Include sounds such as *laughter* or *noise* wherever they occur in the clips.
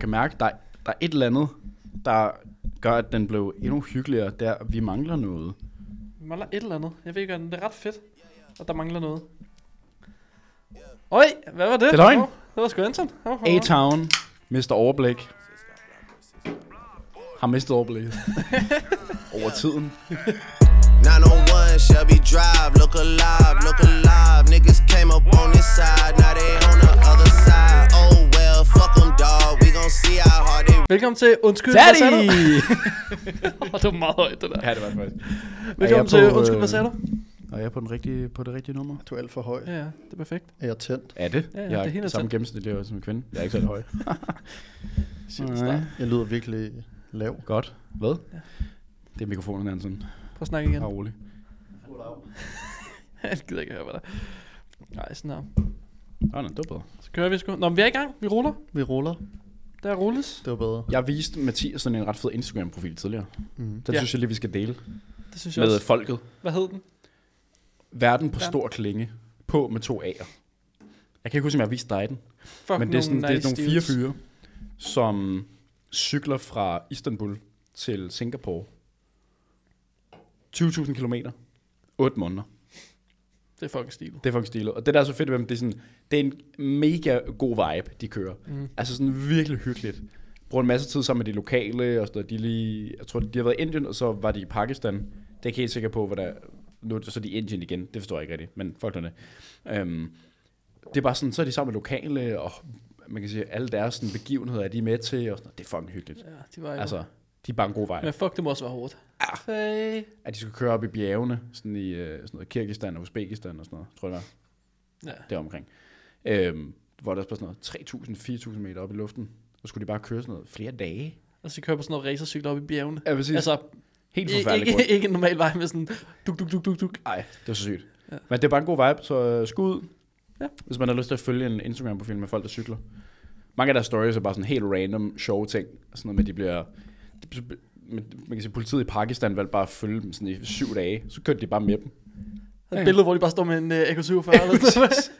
jeg kan mærke, der, der er et eller andet, der gør, at den blev endnu hyggeligere, der vi mangler noget. Vi mangler et eller andet. Jeg ved ikke, det er ret fedt, at der mangler noget. Øj, hvad var det? Det er løgn. Åh, det var sgu Anton. Åh, åh. A-Town mister overblik. Har mistet overblikket. *laughs* Over tiden. 901 Shelby Drive, look alive, look alive. Niggas came up on this side, now they on the other Velkommen til Undskyld, hvad sagde du? *laughs* Det var meget højt, det der. ja, det var det faktisk. Velkommen Er jeg til på, Undskyld, hvad øh, sagde du? Og jeg er på, den rigtige, på det rigtige nummer. Du er alt for høj. Ja, ja, det er perfekt. Er jeg tændt? Er det? Ja, ja, jeg det er har helt samme gennemsnit som en kvinde. Jeg er ikke så høj. *laughs* Nej. Jeg lyder virkelig lav. Godt. Hvad? Ja. Det er mikrofonen, Hansen. Prøv at snakke igen. Bare rolig. *laughs* Jeg gider ikke høre, hvad der Nej, sådan her. Nej, det var bedre. Så kører vi sgu. Nå, men vi er i gang. Vi ruller. Vi ruller. Der rulles. Det var bedre. Jeg viste Mathias sådan en ret fed Instagram-profil tidligere. Mm. Den Ja. synes jeg lige, vi skal dele Det synes jeg med også. folket. Hvad hed den? Verden på stor klinge. På med to A'er. Jeg kan ikke huske, om jeg har vist dig den. Fuck Men det er, sådan, det er nice nogle fire fyre, som cykler fra Istanbul til Singapore. 20.000 kilometer. 8 måneder. Det er fucking stilet. Det er fucking stilet. Og det der er så fedt ved dem, det er, sådan, det er en mega god vibe, de kører. Mm. Altså sådan virkelig hyggeligt. Bruger en masse tid sammen med de lokale, og sådan. De, lige, jeg tror, de har været i Indien, og så var de i Pakistan. Det er jeg ikke helt sikker på, hvad der Nu er det så de i Indien igen. Det forstår jeg ikke rigtigt, men fuck det. Øhm, det er bare sådan, så er de sammen med lokale, og man kan sige, alle deres sådan, begivenheder er de med til, og sådan, det er fucking hyggeligt. Ja, de var jo... Altså, de er bare en god vej. Men fuck, det må også være hårdt. Hey. At de skal køre op i bjergene, sådan i øh, sådan noget Kirgistan og Uzbekistan og sådan noget, tror jeg det var. Ja. deromkring. Øhm, hvor der er sådan noget 3.000-4.000 meter op i luften. Så skulle de bare køre sådan noget flere dage. Og så kører på sådan noget racercykel op i bjergene. Ja, præcis. Altså, Helt forfærdeligt ikke, ikke, ikke en normal vej med sådan duk, duk, duk, duk, duk. Nej, det var så sygt. Ja. Men det er bare en god vibe, så uh, skud. Ja. Hvis man har lyst til at følge en Instagram-profil med folk, der cykler. Mange af deres stories er bare sådan helt random, sjove ting. Sådan noget med, de bliver... Man kan sige, politiet i Pakistan valgte bare at følge dem sådan i syv dage. Så kørte de bare med dem. Et Ja. billede, hvor de bare står med en uh, AK-47 eller sådan noget.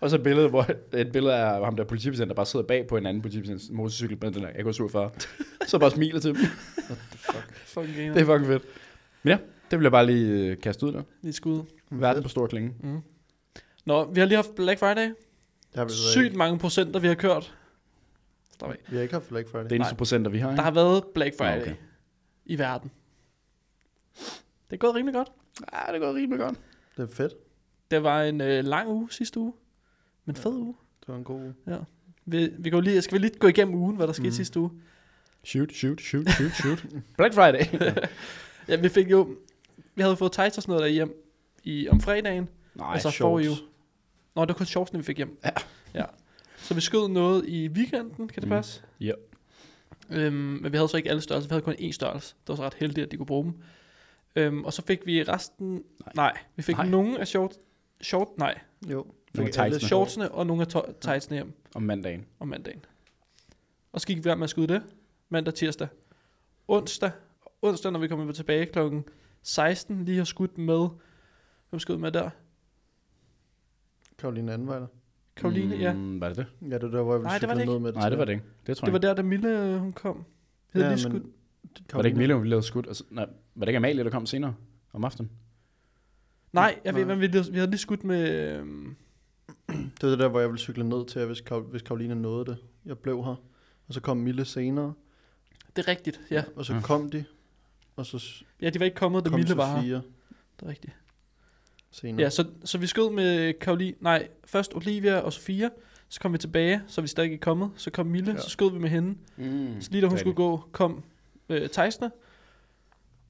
Og så et billede, hvor et billede af ham der politibetjent, der bare sidder bag på en anden politibetjents motorcykel med den der AK-47. så bare smiler til dem. *laughs* Fucking griner. Det er fucking fedt. Men ja, det vil jeg bare lige øh, kaste ud der. Lige skud. Verden på stor klinge. Mm. Nå, vi har lige haft Black Friday. Det har vi, Sygt mange procenter, vi har kørt. Stop af. vi har ikke haft Black Friday. Det eneste Nej. procenter, vi har. Der Ikke? har været Black Friday okay. I verden. Det er gået rimelig godt. Ja, det går rimelig godt. Det er fedt. Det var en øh, lang uge sidste uge. Men fed uge. Det var en god uge. Vi, vi går lige, skal vi lige gå igennem ugen, hvad der skete mm. sidste uge? Shoot, shoot, shoot, shoot, shoot. *laughs* Black Friday. *laughs* Ja, vi fik jo... Vi havde fået sådan noget der hjem i, om fredagen. Nej, og så får shorts. I jo... Nå, det var kun shortsene, vi fik hjem. Ja. ja. Så vi skød noget i weekenden, kan det Mm. passe? Ja. Øhm, men vi havde så ikke alle størrelser, vi havde kun én størrelse. Det var så ret heldigt, at de kunne bruge dem. Øhm, og så fik vi resten... Nej, Nej. vi fik Nej. nogle af short, short, nej, Jo. Nogle Fik af alle shortsene og nogle af to- tightsene hjem Om mandagen. om mandagen. Og så gik vi gang med at skyde det. Mandag, tirsdag, onsdag. Onsdag, når vi kommer tilbage klokken 16, lige har skudt med... Hvem skød med der? Karoline der. Karoline, mm. ja. Var det det? Ja, det var der, hvor jeg ville Nej, det var det ned med det. Nej, det var det ikke. Det tror Det var jeg der, da Mille øh, hun kom. Havde Ja, lige skudt. ikke. Var det ikke Mille, vi lavede skud? Altså, nej, var det ikke Amalie, der kom senere om aftenen? Nej, jeg ved, Nej. men vi, vi havde lige skudt med... øhm, Det var det der, hvor jeg ville cykle ned til, hvis, hvis Karoline nåede det. Jeg blev her. Og så kom Mille senere. Det er rigtigt, ja. Og så Ja. kom de. Og så Ja, de var ikke kommet, da kom Mille var her. Det er rigtigt. Senere. Ja, så, så vi skød med Karoline... Nej, først Olivia og Sofia. Så kom vi tilbage, så vi stadig ikke kommet. Så kom Mille, Ja. ja. så skød vi med hende. Mm. Så lige da hun skulle gå, kom øh, Tejsne.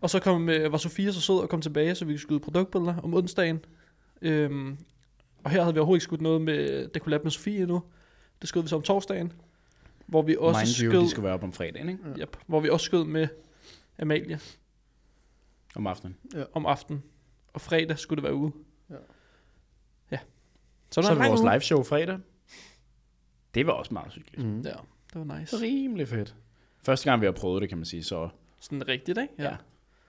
Og så kom, øh, var Sofia så sød og kom tilbage, så vi kunne skyde produktbilleder om onsdagen. Øhm, og her havde vi overhovedet ikke skudt noget med det collab med Sofie endnu. Det skød vi så om torsdagen. Hvor vi også Mind you, skød, de skal være op om fredagen, ikke? yep, hvor vi også skød med Amalie Om aftenen. om aftenen. Og fredag skulle det være ude. Ja. Ja. Så, det så var vores uge. live show fredag. Det var også meget hyggeligt. Mm. Ja, det var nice. Rimelig fedt. Første gang, vi har prøvet det, kan man sige, så... Sådan rigtigt, ikke? Ja.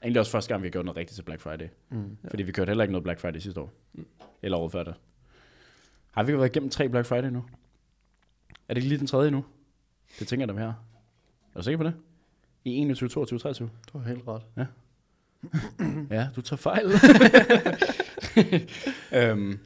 Egentlig også første gang, vi har gjort noget rigtigt til Black Friday. Mm. Ja. Fordi vi kørte heller ikke noget Black Friday sidste år. Mm. Eller året før det. Har vi været igennem tre Black Friday nu? Er det ikke lige den tredje nu? Det tænker jeg dem her. Er du sikker på det? I 21, 22, 23? Du har helt ret. Ja, *clears throat* du tager fejl. *laughs* øhm,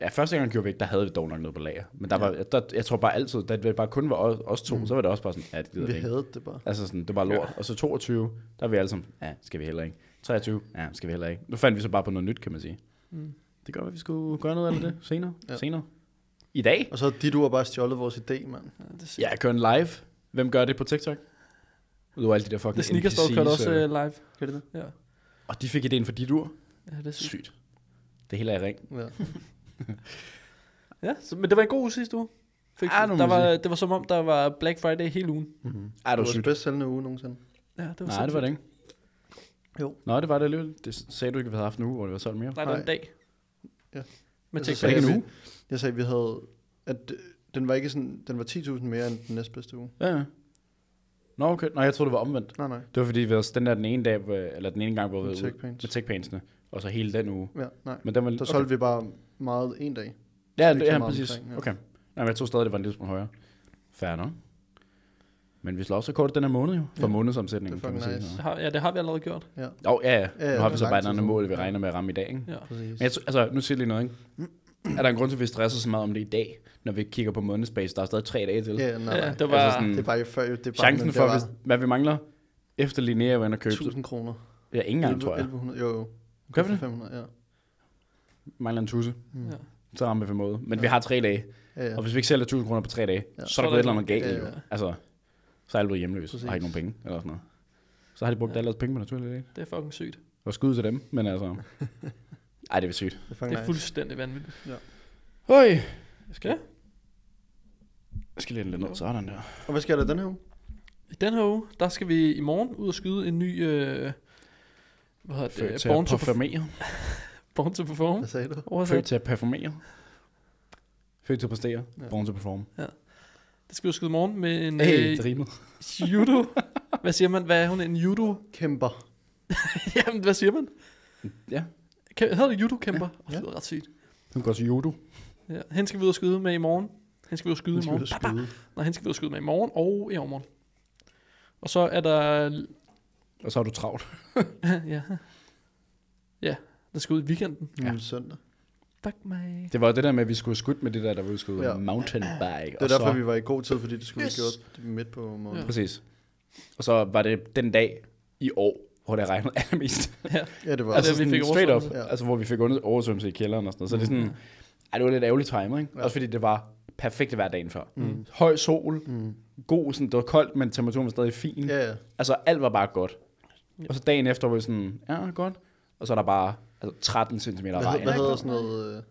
ja, første gang vi gjorde væk, der havde vi dog nok noget på lager. Men der var, der, jeg tror bare altid, da det bare kun var os, os to, mm. så var det også bare sådan, ja, det gider Vi ikke. havde det bare. Altså sådan, det var lort. Og så 22, der er vi alle sammen, ja, skal vi heller ikke. 23, ja, skal vi heller ikke. Nu fandt vi så bare på noget nyt, kan man sige. Mm. Det gør, at vi skulle gøre noget af det *clears throat* senere. Ja. Ja. Senere. I dag? Og så de du har bare stjålet vores idé, mand. Ja, det, Ja, jeg kører en live. Hvem gør det på TikTok? Udover alle de der fucking det sneaker store kørte også øh, uh, live. Kan det det? Ja. Og de fik idéen for dit ur. ja, det er sygt. Sygt. Det hele er ring. Ja. Ja, så, men det var en god uge sidste uge. Fik, Ja, det der var, det var som om, der var Black Friday hele ugen. Mm-hmm. Ej, det Det var var sygt. bedst sælgende uge nogensinde. Ja, det var Nej, det var det ikke. Jo. Nå, det var det alligevel. Det sagde du ikke, at vi havde haft en uge, hvor det var solgt mere. Nej, det var en Nej. dag. Ja. Med Altså, TikTok. Så ikke en jeg- uge? Jeg sagde, vi havde... At øh, den var ikke sådan... Den var 10.000 mere end den næstbedste uge. Ja, ja. Nå, okay. Nå, jeg troede, det var omvendt. Nej, nej. Det var fordi, vi havde den der den ene dag, eller den ene gang, hvor vi Med var ude TechPaints. med techpaintsene, og så hele den uge. Ja, nej. Men den var Der okay. solgte vi bare meget en dag. Ja, det det, er ja, præcis. omkring, ja. Okay. Nej, men jeg tror stadig, det var en lille smule højere. Fair nok. Men vi slår også rekord den her måned jo, for Ja. månedsomsætningen, Det er kan man. Det har, ja, det har vi allerede gjort. Ja, Jo, ja, ja. Ja, ja, Nu har vi så bare et andet mål, vi regner med at ramme i dag, ikke? Ja. præcis. Men jeg, altså, nu siger jeg lige noget, ikke? Er der en grund til, at vi stresser så meget om det i dag, når vi kigger på månedsbase? Der er stadig tre dage til. Ja, nej, Ja, det var- Altså sådan, Det er bare før, det er bare, Chancen for, det hvis, hvad vi mangler, efter Linnea var inde og købe, 1000 kroner. ja, ingen gang, tror jeg. 1100, jo, jo. Gør vi det? 500, ja. Mangler en tusse, Mm. Ja. så rammer vi for måde. Men vi har tre dage, Ja, ja. og hvis vi ikke sælger 1000 kroner på tre dage, Ja. så er der gået et eller andet galt. Ja, jo. ja. Altså, så er alle blevet hjemløse, og Præcis. har ikke nogen penge, eller sådan noget. Så har de brugt Ja. ja. alle deres penge på naturligt ikke? Det er fucking sygt. Og skud til dem, men altså... *laughs* Ej, det er sygt. Det er Det er fuldstændig vanvittigt. Høj! Jeg skal, Ja. jeg skal lidt ned, sådan der. Og hvad sker der den her uge? I den her uge, der skal vi i morgen ud og skyde en ny... Øh, hvad hedder Født det? til Born at to, perf- performere. *laughs* Born to Perform. Hvad sagde du? Oversat. Født til at performere. Født til at præstere. Ja. Born to perform. Det skal vi skyde i morgen med en Hey, øh, det rimede. judo. *laughs* Hvad siger man? Hvad er hun? En judo? Kæmper. *laughs* Jamen, hvad siger man? Ja, hedder det judo-kæmper? Ja. Ja. Det lyder ret sygt. hun går til judo. Ja. Hende skal vi ud og skyde med i morgen. Hende skal vi ud og skyde i morgen. da skyde. Nej, hende skal vi ud og skyde med i morgen og i overmorgen. Og så er der... Og så har du travlt. *laughs* ja. Ja, der skal ud i weekenden. Er Ja. det søndag. Fuck mig. Det var det der med, at vi skulle skudt med det der, der var skulle Ja. ja. mountain bike. Det er derfor, vi var i god tid, fordi det skulle Yes. vi gjort midt på måneden. Ja. Præcis. Og så var det den dag i år, hvor det regnede allermest. Ja. Ja, det var Altså, altså, vi fik straight up. Ja. Altså, hvor vi fik under- oversvømmelse i kælderen og sådan noget. Så det er sådan, ej, det var lidt ærgerligt timet, ikke? Ja. Også fordi det var perfekt hver dagen før. Mm. Høj sol, Mm. god, sådan, det var koldt, men temperaturen var stadig fin. Ja, ja. Altså, alt var bare godt. Ja. Og så dagen efter var vi sådan, ja, godt. Og så er der bare altså, 13 cm Hvad, regn. hvad hedder sådan noget... Øh,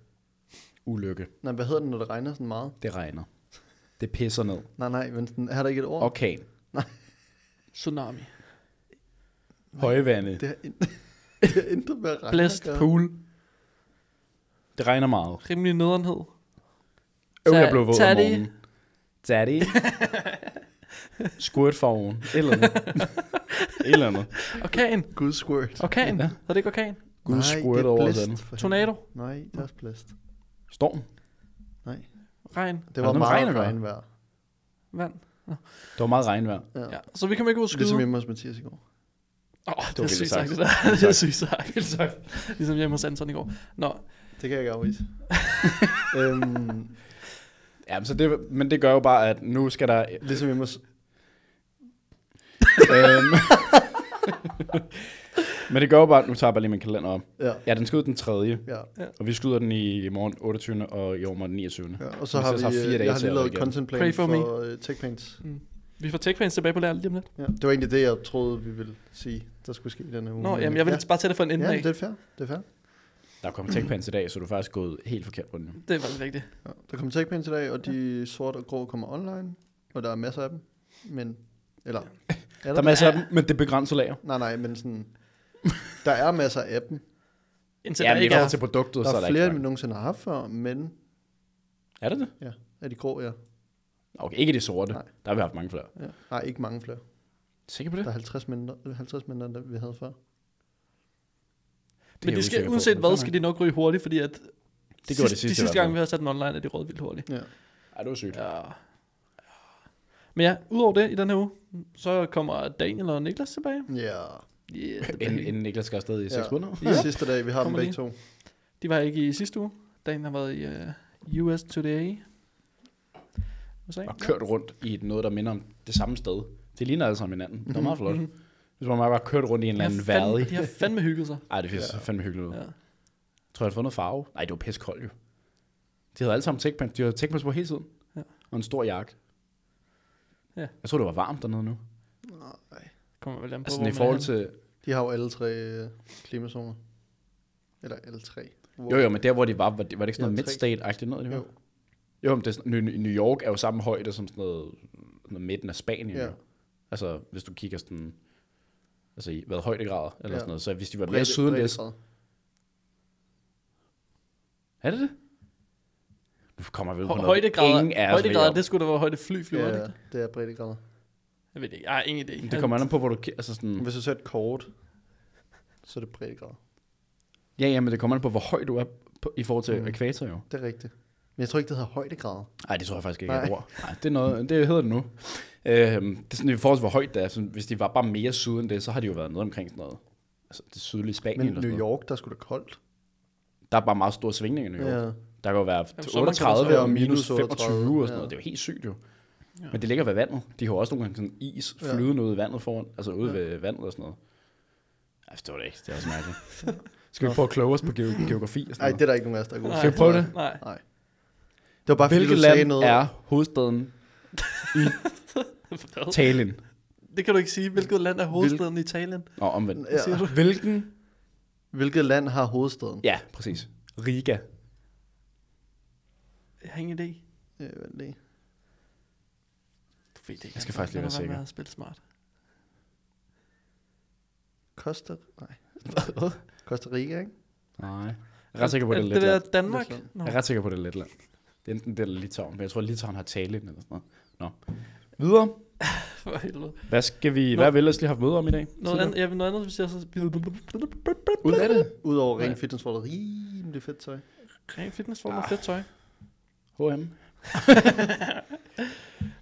Ulykke. nej, hvad hedder det, når det regner sådan meget? Det regner. Det pisser ned. Nej, nej, men sådan, er der ikke et ord? Orkan. Tsunami. Højvande. Det har in- *laughs* det har intet med at regne Blæst. Pool. Det regner meget. Rimelig nederenhed. Øv, jeg blev våd om tag det. morgenen. Daddy. *laughs* Squirt for oven. Et eller andet. Et eller andet. Orkan. Gud squirt. Orkan. Ja. Ja. det ikke orkan? Gud squirt det er over blæst, den. for helvede. Tornado. Nej, det er også blæst. Storm. Nej. Regn. Det var noget meget regn, hvad? regnvejr. Vand. Der var meget regnvejr. Ja. Ja. Så vi kan ikke ud og skyde. Ligesom hjemme hos Mathias i går. Åh, oh, det, var er sygt vildt sagt, sagt. det der. Det er sygt sagt. Vildt sagt. Ligesom hjemme hos Anton i går. Nå, Det kan jeg ikke afvise. *laughs* øhm, Ja, men, så det, men det gør jo bare, at nu skal der... ligesom hjemme hos... øhm, *laughs* men det gør jo bare, at nu tager jeg bare lige min kalender op. Ja, Ja, den skal ud den 3. ja. Og vi skyder den i morgen 28. og i overmorgen 29. ja. Og så Vi har så vi, har fire øh, dage jeg har lige lavet content Pray plan for for, for uh, TechPaints. Vi får TechPaints tilbage på lærer lige om lidt. Ja, det var egentlig det, jeg troede, vi ville sige, der skulle ske i denne uge. Nå, Men, jamen jeg vil ja. bare tage det for en ende Ja, af. det er fair. Det er fair. Der kommer techpans i dag, så du er faktisk gået helt forkert på den. jo. Det er faktisk rigtigt. Ja. Der kommer TechPaints i dag, og de sorte og grå kommer online. Og der er masser af dem. Men, eller... Er Der er masser af dem, men det begrænser lager. Nej, nej, men sådan... Der er masser af dem. Indtil Ja, der ikke er... til produktet, Der så er er der flere, end vi nogensinde har haft før, men Er det det? ja, er de grå, ja. Okay, ikke de sorte. Nej. Der har vi haft mange flere. ja. Nej, ikke mange flere. Sikker på Der det? er 50 mindre, 50 mindre, end vi havde før. er Men det skal, uanset hvad, skal de nok ryge hurtigt, fordi at... Det gjorde det de sidste i sidste gang, vi har sat den online, er de røget vildt hurtigt. Ja. Ej, det var sygt. Ja. Men ja, udover det i den her uge, så kommer Daniel og Niklas tilbage. Ja. Yeah, *laughs* Inden, inden Niklas skal afsted i 6 måneder. Ja. Sidste dag, vi har dem Kommer begge lige. to. De var ikke i sidste uge. Daniel har været i uh, US Today. USA. Og kørt rundt i et noget, der minder om det samme sted. Det ligner alle sammen hinanden. Det var meget flot. Mhm. Hvis man bare kørt rundt i en eller anden fandme, valley. de har fandme hygget sig. *laughs* Ej, det finder ja. fandme hyggeligt ud. Ja. Tror jeg, har fået noget farve? Nej, det var pisse koldt jo. De havde alle sammen tekpans. De havde tekpans på hele tiden. Ja. Og en stor jakke. Ja. Jeg tror, det var varmt dernede nu. Nej. Kommer vel an på, Altså hvor i forhold til... De har jo alle tre øh, klimazoner. Eller alle tre. Hvor- Jo, jo, men der, hvor de var, var det, var det ikke sådan Ja, noget midstate-agtigt noget, de var? Jo. Jo, men det er New- York er jo samme højde som sådan noget, noget midten af Spanien. Ja. Altså, hvis du kigger sådan... Altså, i hvad højdegrader eller Ja. sådan noget. Så hvis de var mere Bredde- syd end det... breddegrad. Er det det? Nu kommer vi ud på noget. højdegrader, Ingen ved højdegrader det skulle da være højde fly, flyver, ja, Ja, det? det er breddegrader. Jeg ved det ikke. Jeg har ingen idé. Det kommer an på, hvor du... Altså sådan, Hvis du ser et kort, så er det breddegrader. ja, ja, men det kommer an på, hvor høj du er på, i forhold til mm. ekvator jo. Det er rigtigt. Men jeg tror ikke, det hedder højdegrader. Nej, det tror jeg faktisk ikke er Nej. et ord. *laughs* Nej, det er noget, det hedder det nu. Øhm, det er sådan i forhold til, hvor højt det er. Så hvis de var bare mere syd end det, så har de jo været noget omkring sådan noget. Altså det sydlige Spanien Men eller sådan New noget. York, der skulle da koldt. Der er bare meget store svingninger i New York. Ja. Der kan jo være Jamen, sommeren kan 38 være og minus minus 25 og sådan 38, noget. ja. Det er jo helt sygt jo. Ja. Men det ligger ved vandet. De har også nogle gange sådan is Ja. flydende ud i vandet foran. Altså ude Ja. ved vandet og sådan noget. Jeg forstår det ikke. Det er også mærkeligt. *laughs* Skal vi prøve at kloge os på ge- geografi og Nej, det er der ikke nogen af os, der er gode. Skal vi prøve det? Nej. Nej. Det var bare fordi, Hvilket du sagde land noget. er hovedstaden Hvad? Tallinn? Det kan du ikke sige. Hvilket land er hovedstaden i Italien? Nå, omvendt. Ja. Siger du? Hvilken? Hvilket land har hovedstaden? Ja, præcis. Riga. Jeg har ingen idé. Øh, vent lige. Du ved det ikke. Jeg skal faktisk lige være sikker. at spille smart. Costa... Nej. Costa Rica, ikke? Nej. Jeg er ret sikker på, det er det Letland. Danmark? Letland. Nå. Jeg er ret sikker på, det er Letland. Det er enten det eller Litauen, men jeg tror, Litauen har Tallinn eller sådan noget. Nå. Videre. *laughs* For helvede. Hvad skal vi, Nå. hvad har vi ellers lige haft møde om i dag? Noget andet, ja, noget andet, hvis jeg så... Ud af det. Udover ren fitness, hvor der er rimelig fedt tøj. Ren fitnessform og Ah. fedt tøj. H&M.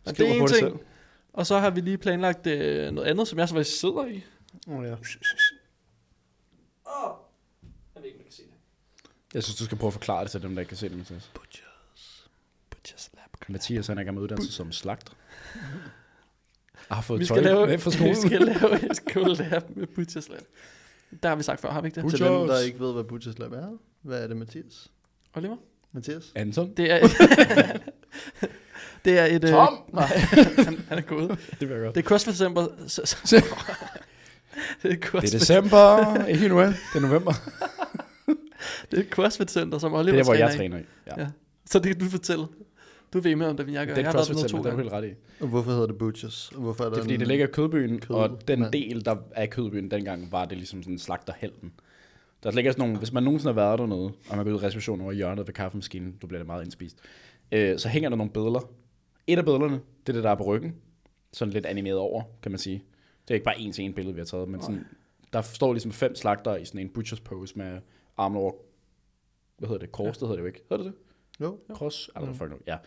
Og *laughs* det er en ting. selv. Og så har vi lige planlagt øh, noget andet, som jeg så faktisk sidder i. Åh oh, ja. Jeg ved ikke, man kan se det. Jeg synes, du skal prøve at forklare det til dem, der ikke kan se det, Mathias. Butchers. Butchers Lab. Mathias, han er i gang med uddannelse som slagter. Jeg *laughs* har fået Vi tøj skal, lave, med fra vi skolen. skal lave et collab med Butchers Lab. Der har vi sagt før, har vi ikke det? Butchers. Til dem, der ikke ved, hvad Butchers Lab er. Hvad er det, Mathias? Oliver? Mathias? Anton? Det er *laughs* det er et... øh, Tom! *laughs* Nej, han, han er gået. Det vil jeg godt. Det er CrossFit December. Så, så, det er Det CrossFit, er december. Ikke nu, det er november. det er CrossFit Center, som Oliver Det er der, hvor jeg træner i. træner i. Ja. Ja. Så det kan du fortælle. Du ved mere om det, end jeg gør. Det jeg er har været med to Center, det er du gange. helt ret i. Og hvorfor hedder det Butchers? Og hvorfor er der Det er fordi, det ligger i Kødbyen, kød- og den mand. del, der er Kødbyen dengang, var det ligesom sådan en slagterhelten. Der ligger sådan nogle, hvis man nogensinde har været dernede, og man går ud i reservation over i hjørnet ved kaffemaskinen, du bliver det meget indspist, øh, så hænger der nogle billeder. Et af billederne, det er det, der er på ryggen. Sådan lidt animeret over, kan man sige. Det er ikke bare en til en billede, vi har taget, men sådan, der står ligesom fem slagter i sådan en butchers pose med armen over, hvad hedder det, kors, det hedder det jo ikke. Hedder det det? Jo. Cross? I don't know, fuck no. ja.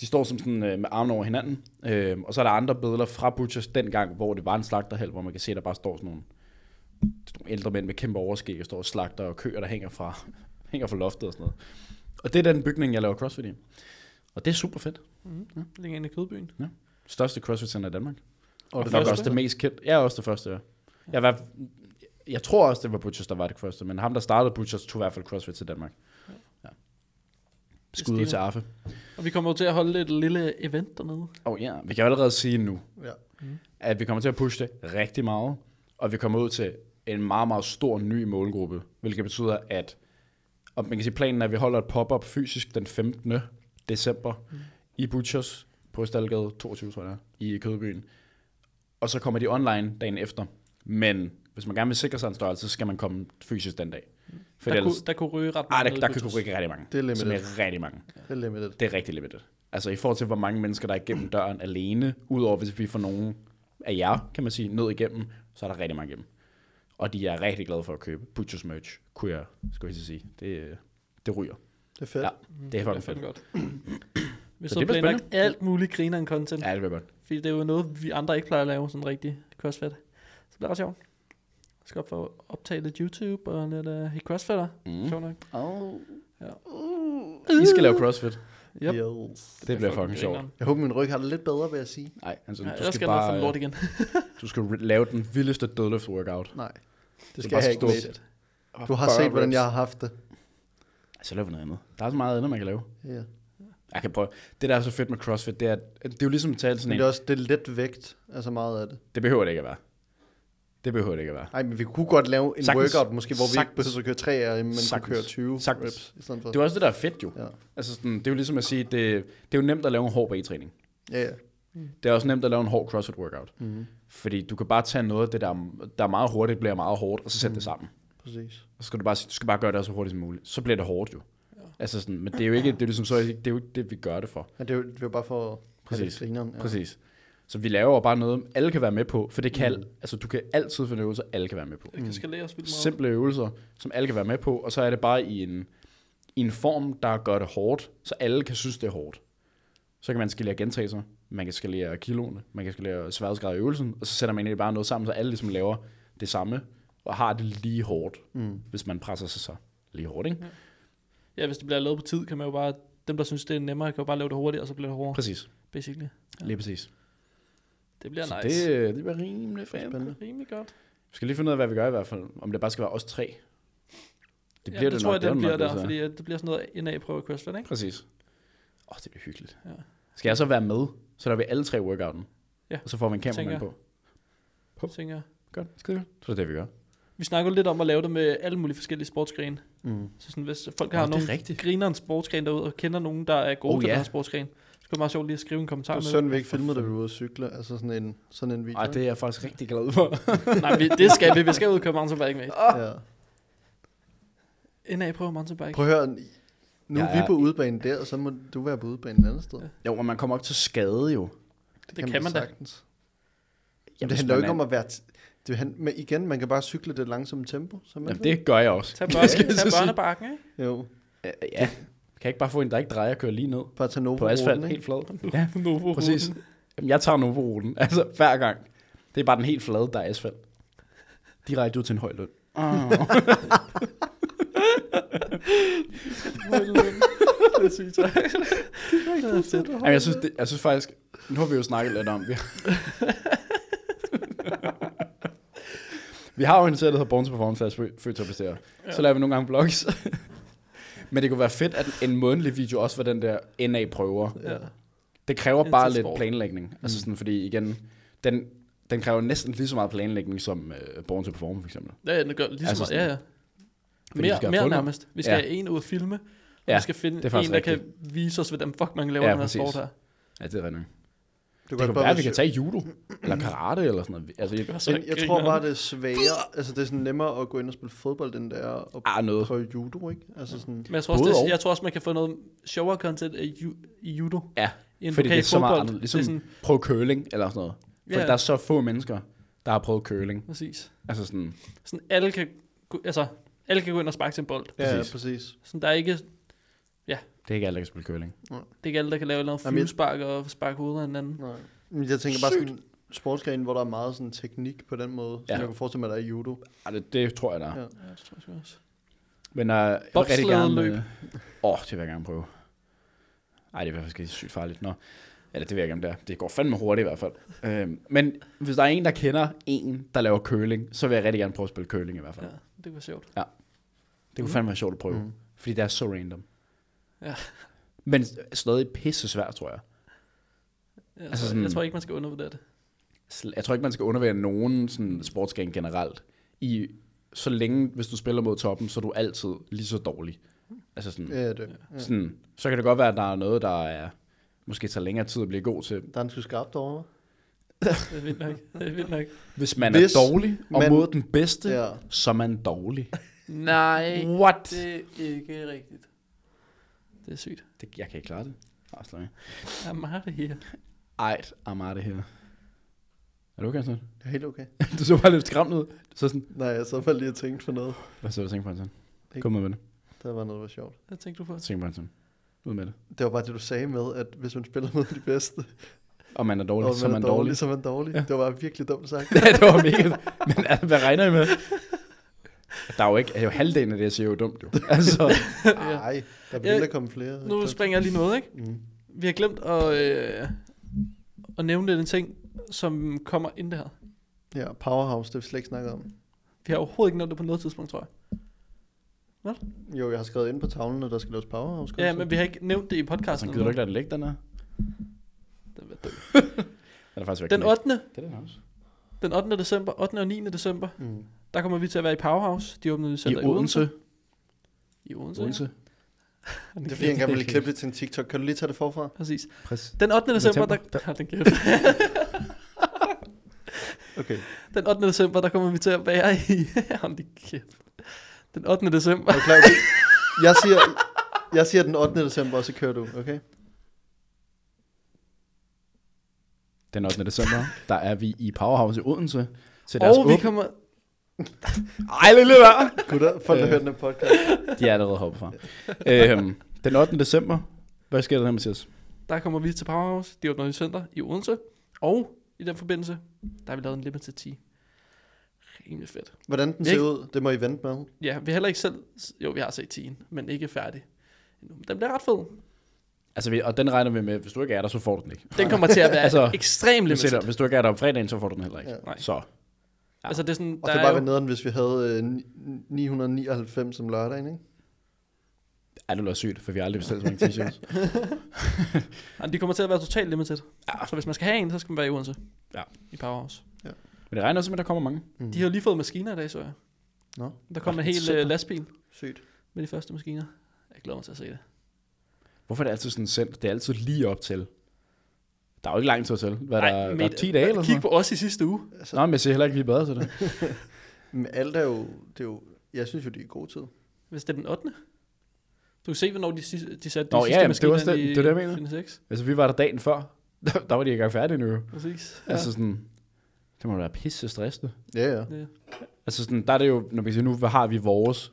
De står som sådan øh, med armene over hinanden, øh, og så er der andre billeder fra Butchers dengang, hvor det var en slagterhal, hvor man kan se, der bare står sådan nogle, sådan nogle ældre mænd med kæmpe overskæg, og står og slagter og køer, der hænger fra, *laughs* hænger fra loftet og sådan noget. Og det er den bygning, jeg laver CrossFit i. Og det er super fedt. Mm. Det ligger inde i kødbyen. Største CrossFit center i Danmark. Og Og det nok første? også det mest kendt. Jeg er også det første, ja. Jeg, var, jeg tror også, det var Butchers, der var det første, men ham, der startede Butchers, tog i hvert fald CrossFit til Danmark. Skud til Arfe. Og vi kommer jo til at holde et lille event dernede. Og oh, ja, vi kan allerede sige nu, Ja. at vi kommer til at pushe det rigtig meget, og vi kommer ud til en meget, meget stor ny målgruppe, hvilket betyder, at og man kan sige, planen er, at vi holder et pop-up fysisk den 15. december mm. i Butchers på Stalgade 22, tror jeg, i Kødbyen. Og så kommer de online dagen efter. Men hvis man gerne vil sikre sig en størrelse, så skal man komme fysisk den dag. For Der ellers, kunne, der kunne ryge ret ej, meget der, der gå ikke rigtig mange. Det er limited. Som er rigtig mange. Det er limited. Det er rigtig limited. Altså i forhold til, hvor mange mennesker, der er igennem døren alene, udover hvis vi får nogen af jer, kan man sige, ned igennem, så er der rigtig mange igennem. Og de er rigtig glade for at købe Butchers merch, kunne jeg, skulle jeg sige. Det, det ryger. Det er fedt. Ja, Ja. det er fucking fandme fedt. godt. Vi Så så det bliver alt muligt griner content. Ja, det bliver godt. Fordi det er jo noget, vi andre ikke plejer at lave, sådan rigtig crossfit. Så det er ret sjovt. Jeg skal op for at optage lidt YouTube og lidt uh, i crossfitter. Mm. Sjovt nok. Oh. Ja. I skal lave CrossFit. Yep. Yes. Det bliver fucking sjovt. Jeg håber, min ryg har det lidt bedre, vil jeg sige. Nej, altså, Ja, du skal skal bare, lort igen. du skal lave den vildeste deadlift workout. Nej, det skal jeg ikke med. Du har set, hvordan jeg har haft det. Så laver vi noget andet. Der er så meget andet, man kan lave. Ja. Jeg kan prøve. Det, der er så fedt med CrossFit, det er, at det er jo ligesom at tale sådan en. det er også det er let vægt, altså meget af det. Det behøver det ikke at være. Det behøver det ikke at være. Nej, men vi kunne godt lave en Sagtens. workout, måske, hvor vi Sagtens. ikke behøver at køre 3 af, men kunne Sagtens. køre 20 Sagtens. reps i stedet for. Det er også det, der er fedt jo. Ja. Altså sådan, det er jo ligesom at sige, det, det er jo nemt at lave en hård bag-træning. Ja, ja. Det er også nemt at lave en hård CrossFit workout. Mm-hmm. Fordi du kan bare tage noget af det, der, der er meget hurtigt, bliver meget hårdt, og så sætte det sammen. Præcis. Og så skal du bare, du skal bare gøre det så hurtigt som muligt. Så bliver det hårdt jo. Ja. Altså sådan, men det er jo ikke, det er ligesom så, det er jo ikke det, vi gør det for. Men det er jo, det er jo bare for Præcis. det grineren. Ja. Præcis. Så vi laver bare noget, alle kan være med på, for det kan, mm. altså du kan altid finde øvelser, alle kan være med på. Det kan skaleres vildt meget. Simple øvelser, som alle kan være med på, og så er det bare i en, i en form, der gør det hårdt, så alle kan synes, det er hårdt. Så kan man skalere gentagelser, man kan skalere kiloene, man kan skalere sværhedsgrad i øvelsen, og så sætter man egentlig bare noget sammen, så alle ligesom laver det samme, og har det lige hårdt, Mm. hvis man presser sig så lige hårdt, ikke? Ja, hvis det bliver lavet på tid, kan man jo bare... Dem, der synes, det er nemmere, kan jo bare lave det hurtigt, og så bliver det hårdere, Præcis, basically. lige præcis. Det bliver Så nice. det, det bliver rimelig fedt. Spændende. Rimelig godt. Vi skal lige finde ud af, hvad vi gør i hvert fald. Om det bare skal være os tre. Det ja, det tror jeg, er den jo bliver nok, der, altså. fordi at det bliver sådan noget NA prøve CrossFit, ikke? Præcis. Åh, oh, det bliver hyggeligt. Ja. Skal jeg så være med, så der vi alle tre workouten? Ja, Og så får vi en tænker cameraman jeg. på. Tænker jeg. Godt, skide. Så er det det, vi gør. Vi snakker lidt om at lave det med alle mulige forskellige sportsgrene. Mm. Så sådan, hvis folk har det er nogle rigtigt. grineren sportsgren derude, og kender nogen, der er gode Oh, oh, til ja. den her sportsgren, det være sjovt lige at skrive en kommentar Det var med. synd, vi ikke filmede, da vi var ude at cykle. Altså sådan en, sådan en video. Ej, det er jeg faktisk rigtig glad for. *laughs* Nej, vi, det skal vi. Vi skal ud og køre mountainbike med. Ja. NA prøver mountainbike. Prøv at høre, nu Ja, er vi på udebanen der, og så må du være på udebanen et andet sted. Ja. jo, og man kommer op til skade jo. det kan man da. sagtens. Men Jamen, det handler jo man ikke om at være... T- det han, men igen, man kan bare cykle det langsomme tempo. Så man Jamen, det gør jeg også. Tag, børne, *laughs* jeg tag børnebakken, ikke? Jo, Ja, Ja. Kan jeg ikke bare få en, der ikke drejer og kører lige ned? bare tage Novo På asfalt, ikke? helt flad. *laughs* Ja, Novo præcis. Jamen, jeg tager Novo-ruten. *laughs* Altså, hver gang. Det er bare den helt flade, der er asfalt. Direkte ud til en høj løn. Oh. det er fedt. Jamen, jeg synes, det, jeg synes faktisk, nu har vi jo snakket lidt om, vi, *laughs* vi har jo en serie, der hedder Born to Perform, fast født til at. Så laver vi nogle gange vlogs. Men det kunne være fedt, at en månedlig video også var den der NA-prøver. Ja. Det kræver Indtil bare lidt sport. planlægning. Altså sådan, fordi igen, den, den kræver næsten lige så meget planlægning som uh, Born to Perform, for eksempel. Ja, det gør lige så Altså meget. Ja, ja. Fordi Mere, mere nærmest. Vi skal Ja. have en ud at filme, og Ja, vi skal finde en, der kan rigtigt. vise os, hvordan fuck man laver Ja, den her præcis. sport her. Ja, det er rigtigt. Det Det kan være, at vi kan tage judo, eller karate, eller sådan noget. Altså, jeg, Så Men jeg tror bare, det er sværere. Altså, det er sådan nemmere at gå ind og spille fodbold, end det er at ah, noget. prøve judo, ikke? Altså sådan... Men jeg tror, også, det, jeg tror også, man kan få noget sjovere content i, ju, i judo. Ja, end fordi det er så meget fodbold. anderledes. Ligesom Det er sådan, prøve curling, eller sådan noget. For Ja. der er så få mennesker, der har prøvet curling. præcis. Altså sådan, Sådan, alle kan, gå- altså, alle kan gå ind og sparke til en bold. Ja, Præcis. præcis. præcis. Sådan, der er ikke, det er ikke alle, der kan spille curling. det er ikke alle, der kan lave noget flyvespark og sparke hovedet af hinanden. Nej. Men jeg tænker bare sådan en sportsgren, hvor der er meget sådan teknik på den måde, Ja. som jeg kan forestille mig, der er i judo. Ej, det, det tror jeg, der er. Ja. Ja, det tror jeg også. Men uh, jeg vil rigtig gerne... Øh, Åh, oh, det vil jeg gerne prøve. Ej, det er faktisk sygt farligt. Nå. Eller det vil jeg gerne der. Det går fandme hurtigt i hvert fald. Øhm, men hvis der er en, der kender en, der laver curling, så vil jeg rigtig gerne prøve at spille curling i hvert fald. Ja, Ja. det var sjovt. Det kunne fandme være sjovt at prøve. Mm. Mm. Fordi det er så random. Ja. Men stadig pisse svært, tror jeg. Ja, Altså altså sådan- Jeg tror ikke, man skal undervurdere det. Jeg tror ikke, man skal undervære nogen sådan sportsgren generelt. I, så længe, hvis du spiller mod toppen, så er du altid lige så dårlig. Altså sådan, Ja, det. Ja. sådan, så kan det godt være, at der er noget, der er, måske tager længere tid at blive god til. Der er en sgu skarpt over. Det er vildt nok. Det er vildt nok. Hvis man Hvis er dårlig, og man- mod den bedste, ja. så er man dårlig. Nej, What? det er ikke rigtigt. Det er sygt. Det, jeg kan ikke klare det. Ah, slå af. Jeg er meget det her. Ejt, Amarte her. Er du okay sådan? Det er helt okay. *laughs* Du så bare lidt skræmt ud. Så sådan, Nej, jeg så bare lige og tænkte på noget. hvad så du tænke på? Ikke. Kom med det. Der var noget, der var sjovt. Hvad tænkte du på? Tænk på sådan. ud med det. Det var bare det, du sagde med, at hvis man spiller mod de bedste, Og man er dårlig, og så er man dårlig, dårlig. så man dårlig. Ja. Det var bare virkelig dumt sagt. *laughs* Ja, det var mega. Men altså, hvad regner I med? Der er jo ikke, er jo halvdelen af det, jeg siger jo dumt jo. *laughs* Altså, Nej, der vil Ja, komme flere. Nu springer jeg lige noget, ikke? Mm. Vi har glemt at, øh, at nævne den ting, som kommer ind det her. Ja, Powerhouse, det har vi slet ikke snakket om. Vi har overhovedet ikke nævnt det på noget tidspunkt, tror jeg. Jo, jeg har skrevet ind på tavlen, at der skal laves Powerhouse. Ja, men vi har ikke nævnt det i podcasten. så gider du ikke lade den ligge, den her? Den, den, *laughs* Den er faktisk væk. den 8. Det er den også. Den 8. december, 8. og 9. december, Mm. Der kommer vi til at være i Powerhouse. De åbnede I center i Odense. I Odense. Odense. Ja. *laughs* Det er fordi, jeg gerne ville klippe det til en TikTok. Kan du lige tage det forfra? Præcis. Præcis. Den 8. december, der. *laughs* Hold den kæft. *laughs* Okay. Den 8. december, der kommer vi til at være i... Hold kæft. Den 8. december. Er du klar? Okay. Jeg siger, jeg siger den 8. december, og så kører du, okay? Den 8. december, der er vi i Powerhouse i Odense. Til deres Og vi åb- kommer... *laughs* Ej, lille vær. Gutter, folk der Øh. hører den her podcast. De er allerede hoppet fra. øhm, den 8. december. Hvad sker der her, Mathias? Der kommer vi til Powerhouse. De åbner et center i Odense. Og i den forbindelse, der har vi lavet en limited tea. Rimelig fedt. Hvordan den ser har ud, det må I vente med. Ja, vi har heller ikke selv... Jo, vi har set tien, men ikke færdig. Den bliver ret fed. Altså, vi- og den regner vi med, hvis du ikke er der, så får du den ikke. Den kommer til at være *laughs* Altså, ekstremt limited. Hvis du ikke er der om fredagen, så får du den heller ikke. Ja. Nej. Så. Ja. Altså, det er sådan, Og der det er bare jo, være nederen, hvis vi havde øh, ni- 999 som lørdagen, ikke? Ja, det lyder sygt, for vi har aldrig bestilt så mange t-shirts. *laughs* Ja, de kommer til at være totalt limited. Ja. Så hvis man skal have en, så skal man være i Odense. Ja. I Powerhouse. Men det regner også med, at der kommer mange. Mm. De har lige fået maskiner i dag, så jeg. Nå, Der kom Nå, en hel super. uh, lastbil sygt. med de første maskiner. Jeg glæder mig til at se det. Hvorfor er det altid sådan sendt? Det er altid lige op til. Der er jo ikke lang tid til. Hvad Ej, der, der er men- 10 dage eller Kig på os i sidste uge. Altså, Nå, men jeg siger heller ikke, vi er bedre til det. *laughs* men alt er jo, det er jo, jeg synes jo, det er god tid. Hvis det er den 8. Du kan se, hvornår de, sidste- de satte Nå, de ja, sidste jamen, det var maskiner det- i det er det, jeg mener. Phoenix 6. altså, vi var der dagen før. Der, *laughs* der var de ikke engang færdige nu. jo. Præcis. Ja. Altså sådan, det må være pisse stressende. Ja, ja. Ja. Altså sådan, der er det jo, når vi siger, nu har vi vores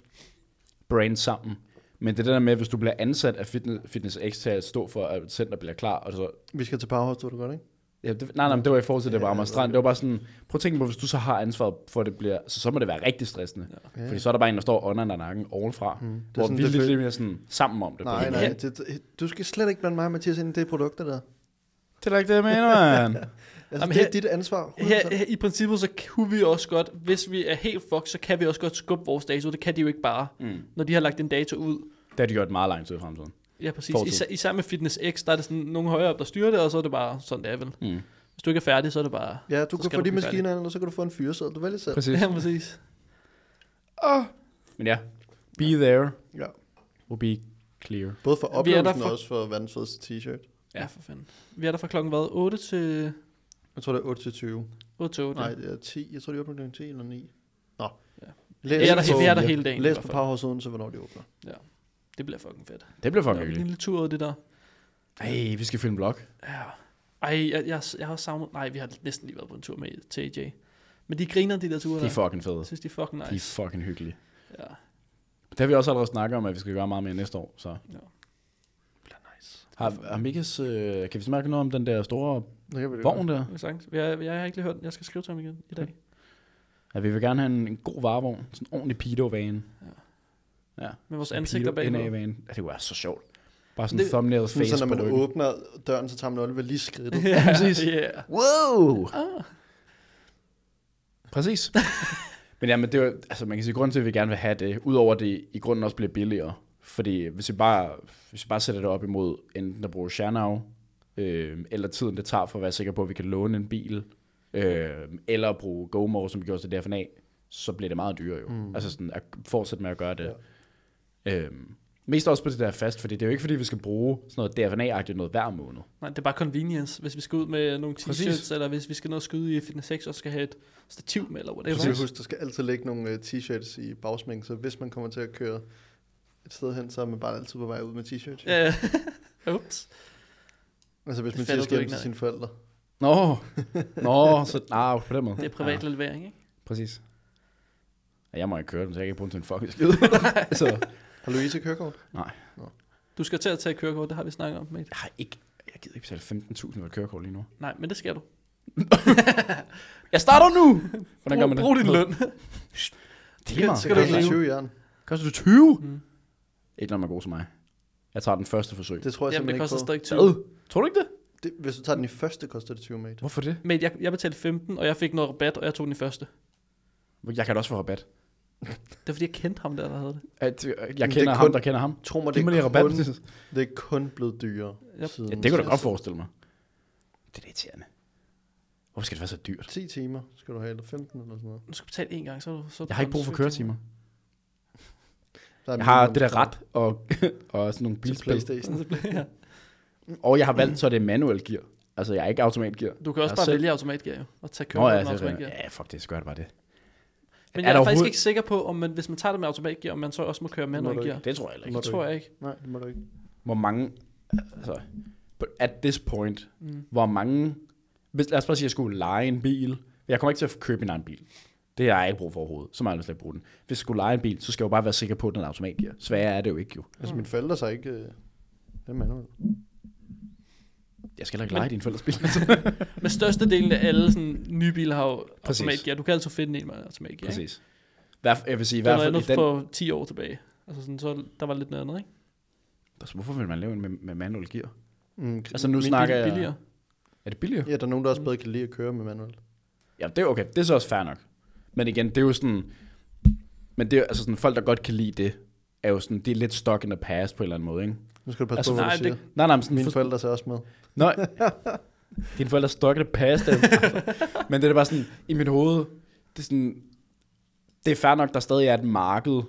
brand sammen. Men det er det der med, hvis du bliver ansat af Fitness, Fitness X til at stå for, at et center bliver klar, og så Vi skal til Powerhouse, tror du godt, ikke? Ja, det, nej, nej, det var i forhold til, det var Amager Strand. Det var bare sådan, prøv at tænke på, hvis du så har ansvaret for, at det bliver, så, så må det være rigtig stressende. Ja. Fordi så er der bare en, der står under den nakken ovenfra. Mm. Det er Hvor sådan, vi det lidt, mere sådan sammen om det. Nej, nej, det, du skal slet ikke blande mig og Mathias ind i det produkter der. Det er da ikke det, jeg mener, mand. *laughs* Altså, Jamen, det er her- dit ansvar. 100%. Her, her, I princippet, så kunne vi også godt, hvis vi er helt fucked, så kan vi også godt skubbe vores dato. Det kan de jo ikke bare, mm. når de har lagt en dato ud. Det har de gjort meget lang tid i fremtiden. Ja, præcis. Især, især med Fitness X, der er det sådan nogle højere op, der styrer det, og så er det bare sådan, det er vel. Mm. Hvis du ikke er færdig, så er det bare... Ja, du kan skal få de maskiner og så kan du få en fyreseddel. Du vælger selv. Præcis. Ja, *laughs* præcis. Men ja, be there, Ja. will be clear. Både for er oplevelsen og for- også for fedeste t-shirt. Ja, ja for fanden. Vi er der fra klokken hvad? 8 til... Jeg tror, det er 8 til 20. 8 til 8. Nej, det er 10. Jeg tror, det er åbner klokken 10 eller 9. Nå. Ja. Læs Vi er der, på, vi er der hele dagen. Læs på. Powerhouse Odense, hvornår de åbner. Det bliver fucking fedt. Det bliver Ja, fucking en hyggeligt. lille tur ud det der. Ej, vi skal filme vlog. Ja. Ej, jeg, jeg, jeg har savnet... Nej, vi har næsten lige været på en tur med AJ. Men de griner, de der ture De er fucking fede. Jeg synes, de er fucking De er nice. fucking hyggelige. Ja. Det har vi også allerede snakket om, at vi skal gøre meget mere næste år. Så. Bliver nice. Har, har Mikkes, øh, kan vi snakke noget om den der store Det kan vi vogn der? Er sagtens. Jeg, jeg har ikke lige hørt den. Jeg skal skrive til ham igen i dag. Ja, vi vil gerne have en, en god varevogn. Sådan en ordentlig pedo-van. Ja. Med vores en ansigter pedo- bagpå. NA-van. Ja, det kunne være så sjovt. Bare sådan en thumbnail Sådan, face så når man ryggen. åbner døren, så tager man Oliver lige skridtet. *laughs* Ja, præcis. Yeah. Wow! Ah. Præcis. *laughs* men ja, men det er jo, altså man kan sige, grund til, at vi gerne vil have det, udover at det i grunden også bliver billigere, fordi hvis vi bare, hvis vi bare sætter det op imod enten der bruger Schernau, øh, eller tiden det tager for at være sikker på, at vi kan låne en bil, øh, eller bruge GoMore, som vi gjorde til DFNA, så bliver det meget dyrere jo. Mm. Altså sådan at fortsætte med at gøre det. Ja. Øh, mest også på det der fast, fordi det er jo ikke fordi, vi skal bruge sådan noget DFNA-agtigt noget hver måned. Nej, det er bare convenience. Hvis vi skal ud med nogle Præcis. t-shirts, eller hvis vi skal noget skyde i Fitness 6, og skal have et stativ med, eller whatever. Vi huske, der skal altid ligge nogle uh, t-shirts i bagsmænken, så hvis man kommer til at køre et sted hen, så er man bare altid på vej ud med t-shirts. Ja, ja. *laughs* Ups. Altså hvis Det man siger skal du ikke til sine forældre. Nå, Nå, så ah, på den måde. Det er privat ja. levering, ikke? Præcis. Ja, jeg må ikke køre dem, så jeg kan ikke bruge dem til en fucking skid. *laughs* *laughs* så, Har Louise kørekort? nej. Nå. Du skal til at tage kørekort, det har vi snakket om, mate. Jeg har ikke, jeg gider ikke betale 15.000 for et kørekort lige nu. Nej, men det skal du. *laughs* Jeg starter nu! Hvordan gør man det? Brug din løn. Timer. Skal du Det ikke leve? 20 jern. Koster det 20? Mm. Ikke når man er god som mig. Jeg tager den første forsøg. Det tror jeg Jamen, det koster ikke stadig 20. Hvad? Tror du ikke det? Det, hvis du tager den i første, koster det 20, mate. Hvorfor det? Men jeg, jeg betalte 15, og jeg fik noget rabat, og jeg tog den i første. Jeg kan da også få rabat. Det er fordi, jeg kendte ham der, der havde det. At, øh, jeg det er kender ham, kun- der kender ham. Tro mig, Giv det mig er, lige rabat. kun, det er kun blevet dyrere. Yep. siden Ja, det kunne du sidst. godt forestille mig. Det er irriterende. Hvorfor skal det være så dyrt? 10 timer skal du have, eller 15 eller sådan noget. Du skal betale en gang, så er du... Så er Jeg har ikke brug for køretimer. Der er Jeg har det der ret og, *laughs* og sådan nogle bilspil. Playstation. ja. *laughs* Og jeg har valgt, så det er manuel gear. Altså, jeg er ikke automatgear. Du kan også Jeg bare selv- vælge automatgear, jo. Og tage Nå, kørekort ja, med er, automatgear. ja, fuck det, så gør det bare det. Men Er jeg er faktisk overhovedet- ikke sikker på, om man, hvis man tager det med automatgear, om man så også må køre må manuel gear. Det tror jeg ikke. Det tror jeg ikke. Nej, det må du ikke. Hvor mange, altså, at this point, Mm. hvor mange, hvis, lad os bare sige, at jeg skulle lege en bil. Jeg kommer ikke til at købe min egen bil. Det har jeg ikke brug for overhovedet. Så meget jeg slet ikke bruge den. Hvis jeg skulle lege en bil, så skal jeg jo bare være sikker på, at den er automatgear. Sværere er det jo ikke jo. Altså, mine forældre så ikke... Øh, det er manuelt. Jeg skal heller ikke lege din forældres bil. *laughs* Men størstedelen af alle sådan, nye biler har jo Præcis. automatgear. Du kan altså finde en med automatgear. ikke? Præcis. Hvad, jeg vil sige, i Det var hvert noget fald i andet den... for 10 år tilbage. Altså sådan, så der var lidt noget andet, ikke? Altså, hvorfor vil man lave en med, med manuel gear? Mm, Altså, nu Min snakker bil- jeg... Billigere. Er det billigere? Ja, der er nogen, der også bedre kan lide at køre med manuelt. Ja, det er okay. Det er så også fair nok. Men igen, det er jo sådan... Men det er altså sådan, folk, der godt kan lide det, er jo sådan, det er lidt stuck in the past på en eller anden måde, ikke? Nu skal du passe Altså, på, hvad nej, du siger. det- Nej, nej, men sådan, Mine for, forældre ser også med. Nej. *laughs* Dine forældre stuck in the past. Altså. Men det er bare sådan, i mit hoved, det er sådan, det er fair nok, der stadig er et marked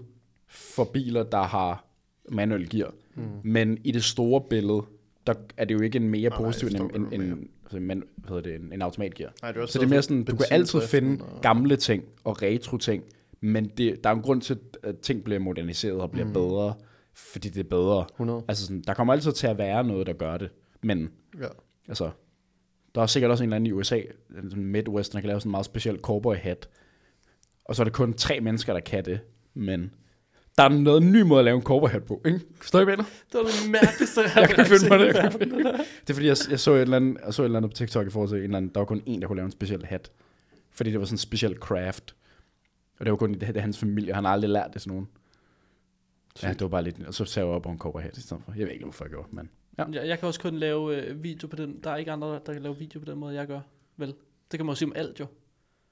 for biler, der har manuel gear. Mm. Men i det store billede, der er det jo ikke en mere nej, positiv end, end, end, altså, man, hvad hedder det, en, en automatgear. Nej, det Så det er mere sådan, du kan altid finde og... gamle ting og retro ting, men det, der er en grund til, at ting bliver moderniseret og bliver Mm. bedre, fordi det er bedre. 100. Altså sådan, der kommer altid til at være noget, der gør det, men Ja. altså, der er sikkert også en eller anden i USA, en Midwest, der kan lave sådan en meget speciel cowboy hat, og så er det kun tre mennesker, der kan det, men der er noget ny måde at lave en cowboy hat på, ikke? Forstår I, hvad? Det var det mærkeligste, jeg, *laughs* Jeg kan finde på det. Jeg finde det. Er fordi, jeg, jeg, så et eller andet, jeg så et eller andet på TikTok i forhold til en eller anden, der var kun en, der kunne lave en speciel hat. Fordi det var sådan en speciel craft. Og det var kun det, det hans familie, han har aldrig lært det til nogen. Ja, det var bare lidt, og så sagde jeg op på en cowboy hat i set for. Jeg ved ikke, hvorfor jeg gjorde, men Ja. Jeg, jeg kan også kun lave øh, video på den. Der er ikke andre, der kan lave video på den måde, jeg gør. Vel? Det kan man jo sige om alt jo.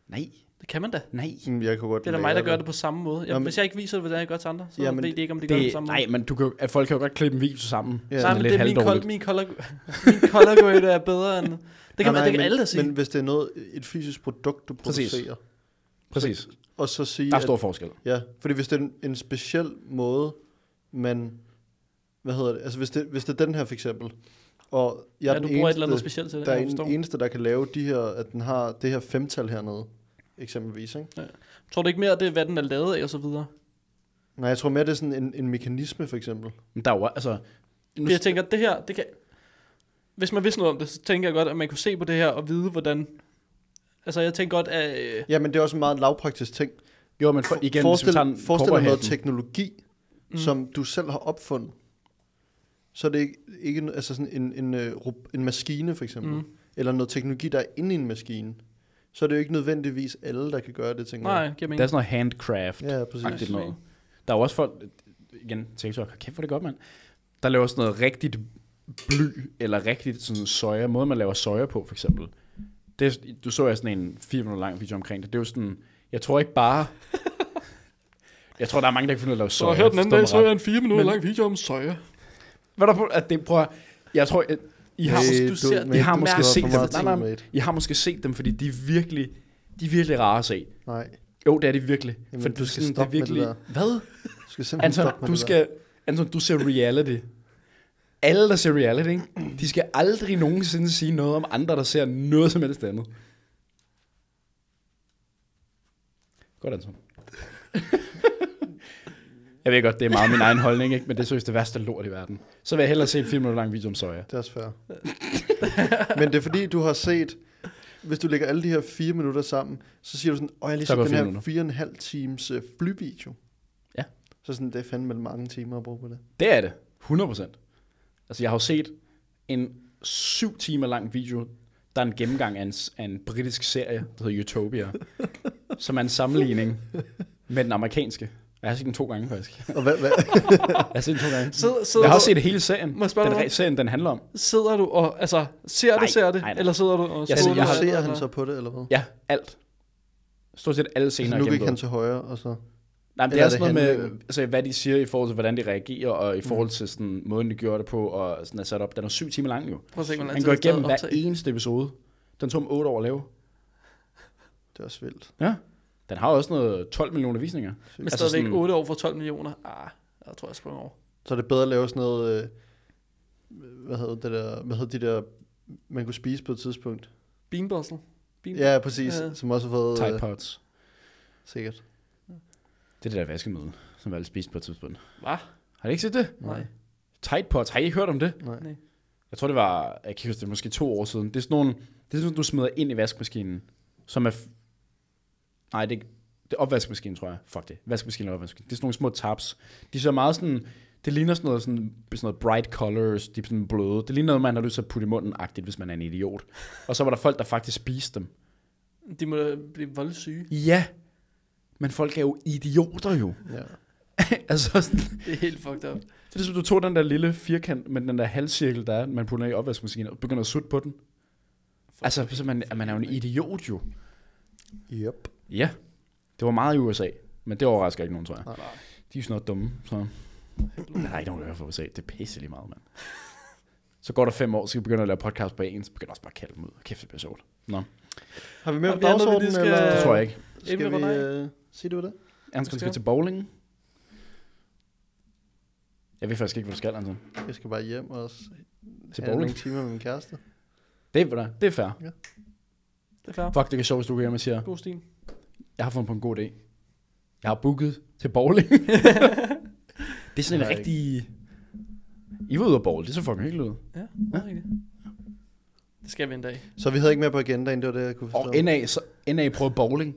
nej, Det kan man da. nej. Mm, Jeg kan godt Det er da mig, der gør det på samme måde. Jeg, Jamen- hvis jeg ikke viser det, hvordan jeg gør til andre, så Jamen, ved de ikke, om de gør det på Det, samme nej, måde. men du kan, at folk kan jo godt klippe en video sammen. Ja. Nej, men det er min, col- min color, *laughs* min color grade er bedre end... Det kan, man, det kan men, alle da sige. Men hvis det er noget, et fysisk produkt, du Præcis. producerer, Præcis. og så sige, Der er at, stor forskel. ja, fordi hvis det er en, en speciel måde, man, hvad hedder det, altså hvis det, hvis det er den her for eksempel, og jeg ja, er du den bruger et eneste, eller andet specielt til det. der er jeg en, forstår. eneste, der kan lave de her, at den har det her femtal hernede, eksempelvis, ikke? Tror du ikke mere, det er, hvad den er lavet af, og så videre? Nej, jeg tror mere, det er sådan en, en mekanisme, for eksempel. Men der er jo, altså... Nu, jeg tænker, det her, det kan... Hvis man vidste noget om det, så tænker jeg godt, at man kunne se på det her og vide, hvordan... Altså, jeg tænker godt, at... Øh, Ja, men det er også en meget lavpraktisk ting. jo, men for, igen, hvis vi forestil, tager en forestil dig noget teknologi, Mm. som du selv har opfundet. Så er det ikke, ikke en- altså sådan en, en, øh, rob- en maskine, for eksempel. Mm. Eller noget teknologi, der er inde i en maskine. Så er det jo ikke nødvendigvis alle, der kan gøre det, tænker nej, jeg. giver Der er sådan noget handcraft. Ja, præcis. agtigt noget. Der er jo også folk, igen, TikTok, hold kæft, hvor er det godt, mand. Der laver sådan noget rigtigt bly, eller rigtigt sådan soja, måde man laver soja på, for eksempel. Det, du så jeg sådan en 4 minutter lang video omkring det. Det er jo sådan, jeg tror ikke bare... *laughs* jeg tror, der er mange, der kan finde ud af at lave Så soja. her den anden dag, så jeg en fire minutter Men- lang video om soja. Hvad er der på, at det, prøv at, jeg tror, at, I har, Hey, du ser- I har måske set dem. Nej, Nej, I har måske set dem, fordi de er virkelig, de er virkelig rare at se. nej. Jo, det er de virkelig. Jamen, for du skal sådan, stoppe med det der. Hvad? Du skal simpelthen Anton, stoppe med du det skal, Anton, du ser reality. Alle, der ser reality, ikke? de skal aldrig nogensinde sige noget om andre, der ser noget som helst andet. Godt, Anton. Jeg ved godt, det er meget min egen holdning, ikke? men det er seriøst det værste lort i verden. Så vil jeg hellere se en 4 minutter lang video om soja. Det er også fair. Men det er fordi, du har set, hvis du lægger alle de her fire minutter sammen, så siger du sådan, åh, jeg lige Så den her fire og en halv times øh, flyvideo. Ja. Så sådan, det er fandme mange timer at bruge på det. Det er det. 100%. Altså, jeg har jo set en syv timer lang video, der er en gennemgang af en, af en britisk serie, der hedder Utopia, som er en sammenligning med den amerikanske. Jeg har set den to gange, faktisk. Og hvad, hvad? *laughs* Jeg har set den to gange. Sidder, sidder, Jeg har også du, set hele serien. Må jeg spørge den, re- serien, den handler om. sidder du og, altså, ser Nej, du, ser det, nej, nej. eller sidder du og Jeg jeg har- eller- ser han så på det, eller hvad? Ja, alt. Stort set alle scener Så er nu gik han til højre, og så... Nej, men det er er sådan det noget med, handling? altså, hvad de siger i forhold til, hvordan de reagerer, og i forhold til sådan, måden, de gjorde det på, og sådan er sat op. Den er syv timer lang jo. Prøv at se, Han går igennem hver eneste episode. Den tog om 8 år at lave. Det er også vildt. Ja. Den har også noget 12 millioner visninger. Men Altså stadigvæk sådan- 8 år for 12 millioner. Ah, jeg tror, jeg sprang over. Så er det bedre at lave sådan noget... Øh, hvad hedder det der... Hvad hedder de der... Man kunne spise på et tidspunkt. Bean Bustle. Bean Ja, præcis. Ja. Som også har fået... Tide Øh, Pods. sikkert. Det er det der vaskemiddel, som vi alle spiste på et tidspunkt. Hvad? Har I ikke set det? Nej. Tide Pods, har I ikke hørt om det? Nej. Nej. Jeg tror, det var, jeg kan huske det, måske to år siden. Det er sådan nogle, det er sådan, du smider ind i vaskemaskinen, som er, nej, det, er- det er opvaskemaskinen, tror jeg. Fuck det. Vaskemaskinen og opvaskemaskinen. Det er sådan nogle små tabs. De ser meget sådan, det ligner sådan noget, sådan, sådan noget bright colors, de er sådan bløde. Det ligner noget, man har lyst til at putte i munden, agtigt, hvis man er en idiot. Og så var der folk, der faktisk spiste dem. De må da blive voldsyge. Ja, men folk er jo idioter jo. Ja. *laughs* altså, sådan, Det er helt fucked up. det er som, du tog den der lille firkant med den der halvcirkel, der er, man putter i opvaskemaskinen, og begynder at sutte på den. Altså, så man, man er jo en idiot jo. Yep. Ja, det var meget i USA, men det overrasker ikke nogen, tror jeg. Nej. De er jo sådan noget dumme, så... Der er ikke nogen, der hører fra USA. Det er pisse lige meget, mand. Så går der fem år, så kan vi begynde at lave podcast på engelsk, så begynder jeg også bare at kalde dem ud. Kæft, det bliver sjovt. Nå, Har vi mere på dagsordenen, lige skal- eller? det tror jeg ikke. Skal Emne, vi øh, sige det var det? Ernst skal skal. til bowling. Jeg ved faktisk ikke, hvad du skal, altså. Jeg skal bare hjem og Til have bowling. nogle timer med min kæreste. Det er, det er fair. Det er fair. Fuck, det er sjovt, hvis du går hjem og siger, God stil. Jeg har fundet på en god idé. Jeg har booket til bowling. *laughs* det er sådan en rigtig... I var ude at bowl, det så fucking hyggeligt ud. Ja, meget rigtigt. Det skal vi en dag. Så vi havde ikke mere på agendaen, det var det, jeg kunne forstå. Og NA, så, NA prøver bowling.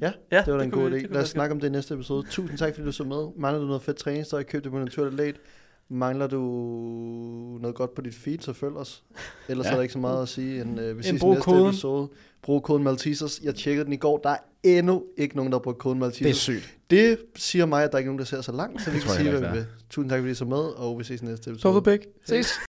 Ja, Ja, det var da en god vi- idé. Lad os snakke om det i næste episode. Tusind tak, fordi du så med. Mangler du noget fedt træningstøj, køb det på Naturligt Late. Mangler du noget godt på dit feed, så følg os. Ellers Ja. er der ikke så meget at sige, end uh, vi ses næste koden. episode. Brug koden Maltesers. Jeg tjekkede den i går. Der er endnu ikke nogen, der har brugt koden Det er Maltesers. sygt. Det siger mig, at der er ikke nogen, der ser så langt, så vi kan sige, hvad vi vil. Tusind tak, fordi I så med, og vi ses i næste episode. Sovet Ses.